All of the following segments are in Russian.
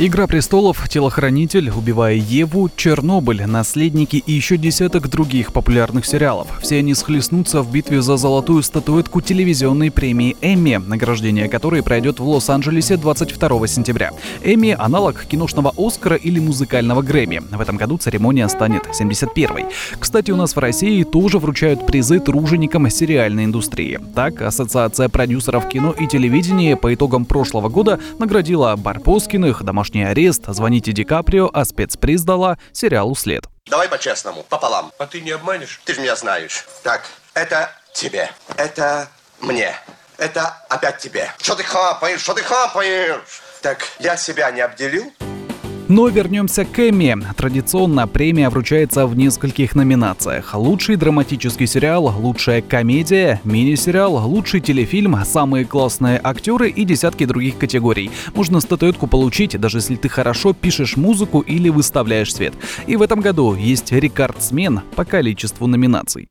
Игра престолов, телохранитель, убивая Еву, Чернобыль, наследники и еще десяток других популярных сериалов. Все они схлестнутся в битве за золотую статуэтку телевизионной премии Эмми, награждение которой пройдет в Лос-Анджелесе 22 сентября. Эмми – аналог киношного Оскара или музыкального Грэмми. В этом году церемония станет 71-й. Кстати, у нас в России тоже вручают призы труженикам сериальной индустрии. Так, Ассоциация продюсеров кино и телевидения по итогам прошлого года наградила Барбоскиных, домашних домашний арест, звоните Ди Каприо, а спецприз дала сериалу «След». Давай по-честному, пополам. А ты не обманешь? Ты же меня знаешь. Так, это тебе, это мне, это опять тебе. Что ты хапаешь, что ты хапаешь? Так, я себя не обделил? Но вернемся к Эмми. Традиционно премия вручается в нескольких номинациях. Лучший драматический сериал, лучшая комедия, мини-сериал, лучший телефильм, самые классные актеры и десятки других категорий. Можно статуэтку получить, даже если ты хорошо пишешь музыку или выставляешь свет. И в этом году есть рекордсмен по количеству номинаций.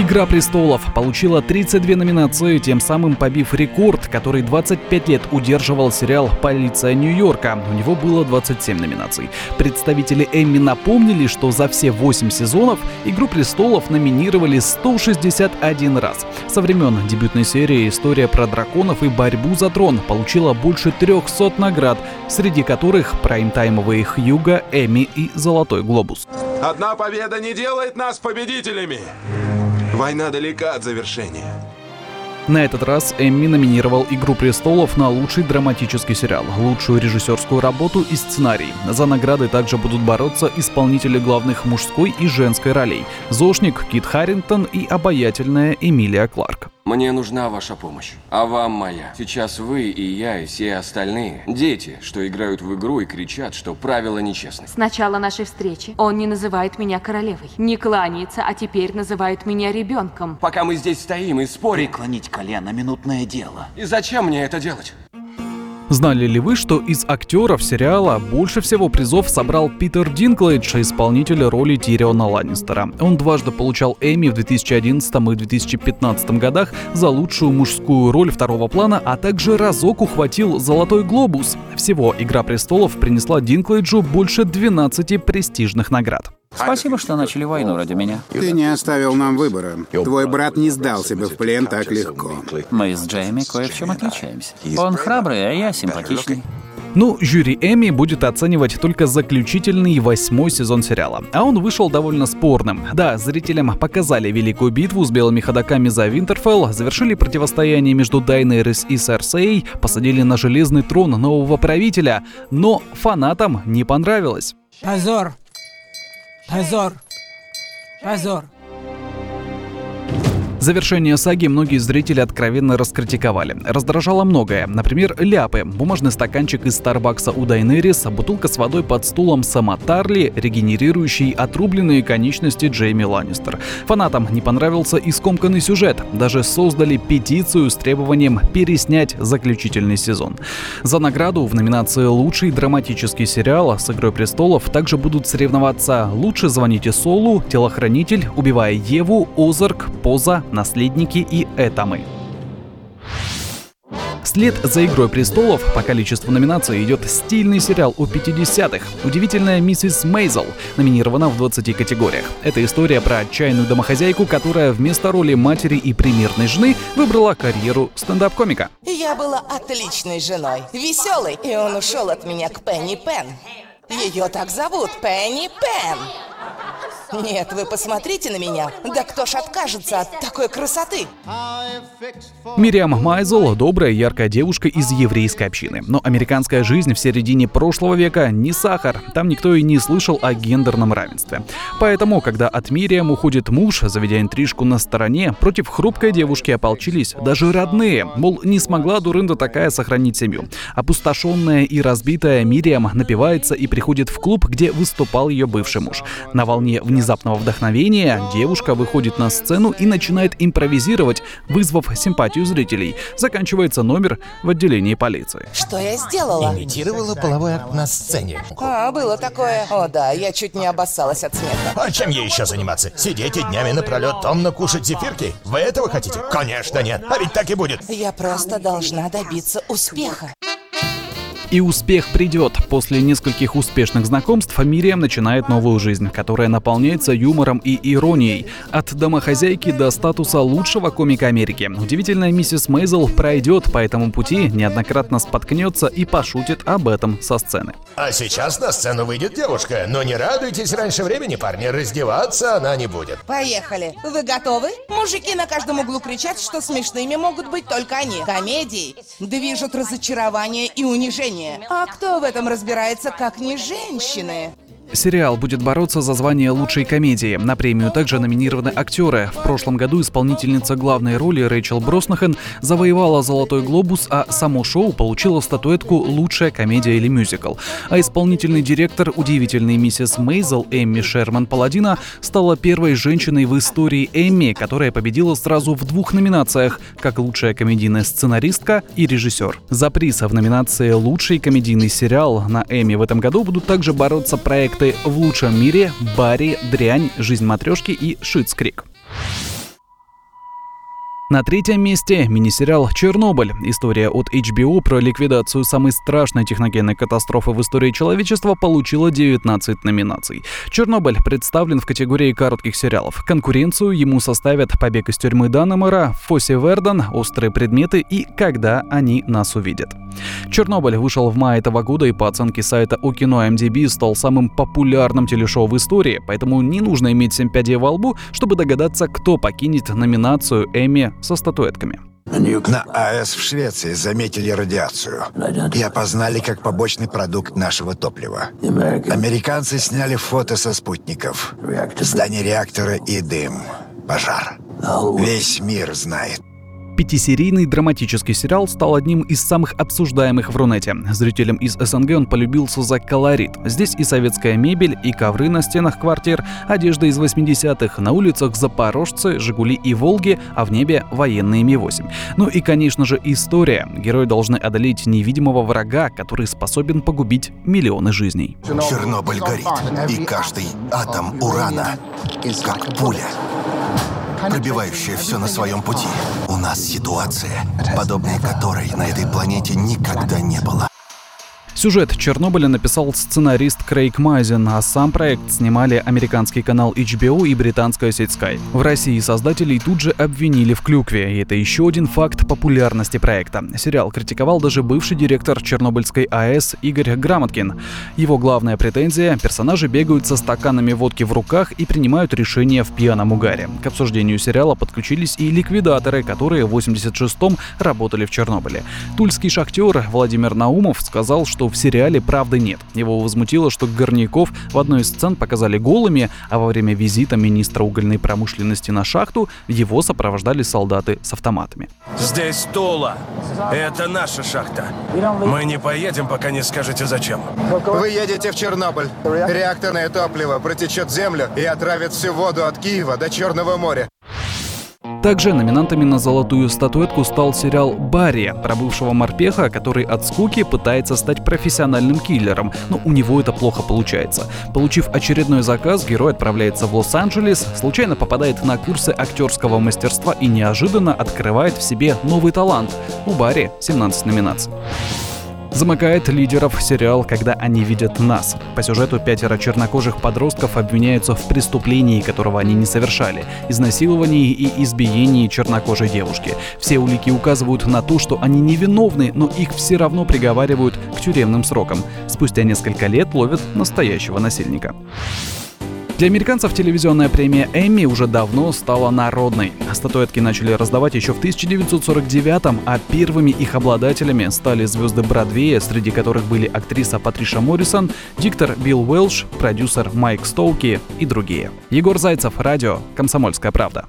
«Игра престолов» получила 32 номинации, тем самым побив рекорд, который 25 лет удерживал сериал «Полиция Нью-Йорка». У него было 27 номинаций. Представители Эмми напомнили, что за все 8 сезонов «Игру престолов» номинировали 161 раз. Со времен дебютной серии «История про драконов и борьбу за трон» получила больше 300 наград, среди которых прайм-таймовые «Хьюга», «Эмми» и «Золотой глобус». Одна победа не делает нас победителями. Война далека от завершения. На этот раз Эмми номинировал «Игру престолов» на лучший драматический сериал, лучшую режиссерскую работу и сценарий. За награды также будут бороться исполнители главных мужской и женской ролей – Зошник Кит Харрингтон и обаятельная Эмилия Кларк. Мне нужна ваша помощь, а вам моя. Сейчас вы и я, и все остальные – дети, что играют в игру и кричат, что правила нечестны. С начала нашей встречи он не называет меня королевой, не кланяется, а теперь называет меня ребенком. Пока мы здесь стоим и спорим... Преклонить колено – минутное дело. И зачем мне это делать? Знали ли вы, что из актеров сериала больше всего призов собрал Питер Динклэйдж, исполнитель роли Тириона Ланнистера? Он дважды получал Эмми в 2011 и 2015 годах за лучшую мужскую роль второго плана, а также разок ухватил «Золотой глобус». Всего «Игра престолов» принесла Динклэйджу больше 12 престижных наград. Спасибо, что начали войну ради меня. Ты не оставил нам выбора. Твой брат не сдался бы в плен так легко. Мы с Джейми кое в чем отличаемся. Он храбрый, а я симпатичный. Ну, жюри Эми будет оценивать только заключительный восьмой сезон сериала. А он вышел довольно спорным. Да, зрителям показали великую битву с белыми ходаками за Винтерфелл, завершили противостояние между Дайнерис и Серсей, посадили на железный трон нового правителя. Но фанатам не понравилось. Позор! Позор! Позор! Завершение саги многие зрители откровенно раскритиковали. Раздражало многое. Например, ляпы, бумажный стаканчик из Старбакса у Дайнерис, бутылка с водой под стулом сама Тарли, регенерирующий отрубленные конечности Джейми Ланнистер. Фанатам не понравился и скомканный сюжет. Даже создали петицию с требованием переснять заключительный сезон. За награду в номинации «Лучший драматический сериал» с «Игрой престолов» также будут соревноваться «Лучше звоните Солу», «Телохранитель», «Убивая Еву», «Озарк», «Поза», наследники и это мы. Вслед за «Игрой престолов» по количеству номинаций идет стильный сериал о 50-х. Удивительная миссис Мейзел номинирована в 20 категориях. Это история про отчаянную домохозяйку, которая вместо роли матери и примерной жены выбрала карьеру стендап-комика. Я была отличной женой, веселой, и он ушел от меня к Пенни Пен. Ее так зовут, Пенни Пен. Нет, вы посмотрите на меня. Да кто ж откажется от такой красоты? Мириам Майзел – добрая, яркая девушка из еврейской общины. Но американская жизнь в середине прошлого века не сахар. Там никто и не слышал о гендерном равенстве. Поэтому, когда от Мириам уходит муж, заведя интрижку на стороне, против хрупкой девушки ополчились даже родные. Мол, не смогла дурында такая сохранить семью. Опустошенная и разбитая Мириам напивается и приходит в клуб, где выступал ее бывший муж. На волне внезапного внезапного вдохновения девушка выходит на сцену и начинает импровизировать, вызвав симпатию зрителей. Заканчивается номер в отделении полиции. Что я сделала? Имитировала половой акт на сцене. А, было такое. О, да, я чуть не обоссалась от смеха. А чем ей еще заниматься? Сидеть и днями напролет томно кушать зефирки? Вы этого хотите? Конечно нет. А ведь так и будет. Я просто должна добиться успеха. И успех придет. После нескольких успешных знакомств Мириам начинает новую жизнь, которая наполняется юмором и иронией. От домохозяйки до статуса лучшего комика Америки. Удивительная миссис Мейзел пройдет по этому пути, неоднократно споткнется и пошутит об этом со сцены. А сейчас на сцену выйдет девушка. Но не радуйтесь раньше времени, парни. Раздеваться она не будет. Поехали. Вы готовы? Мужики на каждом углу кричат, что смешными могут быть только они. Комедии движут разочарование и унижение. А кто в этом разбирается, как не женщины? Сериал будет бороться за звание лучшей комедии. На премию также номинированы актеры. В прошлом году исполнительница главной роли Рэйчел Броснахен завоевала «Золотой глобус», а само шоу получило статуэтку «Лучшая комедия или мюзикл». А исполнительный директор «Удивительной миссис Мейзел» Эмми Шерман Паладина стала первой женщиной в истории Эмми, которая победила сразу в двух номинациях, как лучшая комедийная сценаристка и режиссер. За приз в номинации «Лучший комедийный сериал» на Эмми в этом году будут также бороться проекты проекты «В лучшем мире», «Барри», «Дрянь», «Жизнь матрешки» и «Шиц Крик». На третьем месте мини-сериал «Чернобыль». История от HBO про ликвидацию самой страшной техногенной катастрофы в истории человечества получила 19 номинаций. «Чернобыль» представлен в категории коротких сериалов. Конкуренцию ему составят «Побег из тюрьмы Даннемора», «Фосси Верден», «Острые предметы» и «Когда они нас увидят». «Чернобыль» вышел в мае этого года и по оценке сайта о кино MDB стал самым популярным телешоу в истории, поэтому не нужно иметь семь пядей во лбу, чтобы догадаться, кто покинет номинацию Эмми со статуэтками. На АЭС в Швеции заметили радиацию и опознали как побочный продукт нашего топлива. Американцы сняли фото со спутников. Здание реактора и дым. Пожар. Весь мир знает. Пятисерийный драматический сериал стал одним из самых обсуждаемых в Рунете. Зрителям из СНГ он полюбился за колорит. Здесь и советская мебель, и ковры на стенах квартир, одежда из 80-х, на улицах Запорожцы, Жигули и Волги, а в небе военные Ми-8. Ну и, конечно же, история. Герои должны одолеть невидимого врага, который способен погубить миллионы жизней. Чернобыль горит, и каждый атом урана, как пуля, пробивающая все на своем пути. У нас ситуация, подобной которой на этой планете никогда не было. Сюжет Чернобыля написал сценарист Крейг Мазин, а сам проект снимали американский канал HBO и британская сеть Sky. В России создателей тут же обвинили в клюкве, и это еще один факт популярности проекта. Сериал критиковал даже бывший директор Чернобыльской АЭС Игорь Грамоткин. Его главная претензия – персонажи бегают со стаканами водки в руках и принимают решения в пьяном угаре. К обсуждению сериала подключились и ликвидаторы, которые в 86-м работали в Чернобыле. Тульский шахтер Владимир Наумов сказал, что в сериале правды нет. Его возмутило, что Горняков в одной из сцен показали голыми, а во время визита министра угольной промышленности на шахту его сопровождали солдаты с автоматами. Здесь Тула. Это наша шахта. Мы не поедем, пока не скажете зачем. Вы едете в Чернобыль. Реакторное топливо протечет землю и отравит всю воду от Киева до Черного моря. Также номинантами на золотую статуэтку стал сериал «Барри» про бывшего морпеха, который от скуки пытается стать профессиональным киллером, но у него это плохо получается. Получив очередной заказ, герой отправляется в Лос-Анджелес, случайно попадает на курсы актерского мастерства и неожиданно открывает в себе новый талант. У Барри 17 номинаций. Замыкает лидеров сериал «Когда они видят нас». По сюжету пятеро чернокожих подростков обвиняются в преступлении, которого они не совершали, изнасиловании и избиении чернокожей девушки. Все улики указывают на то, что они невиновны, но их все равно приговаривают к тюремным срокам. Спустя несколько лет ловят настоящего насильника. Для американцев телевизионная премия Эмми уже давно стала народной. Статуэтки начали раздавать еще в 1949-м, а первыми их обладателями стали звезды Бродвея, среди которых были актриса Патриша Моррисон, диктор Билл Уэлш, продюсер Майк Стоуки и другие. Егор Зайцев, радио «Комсомольская правда».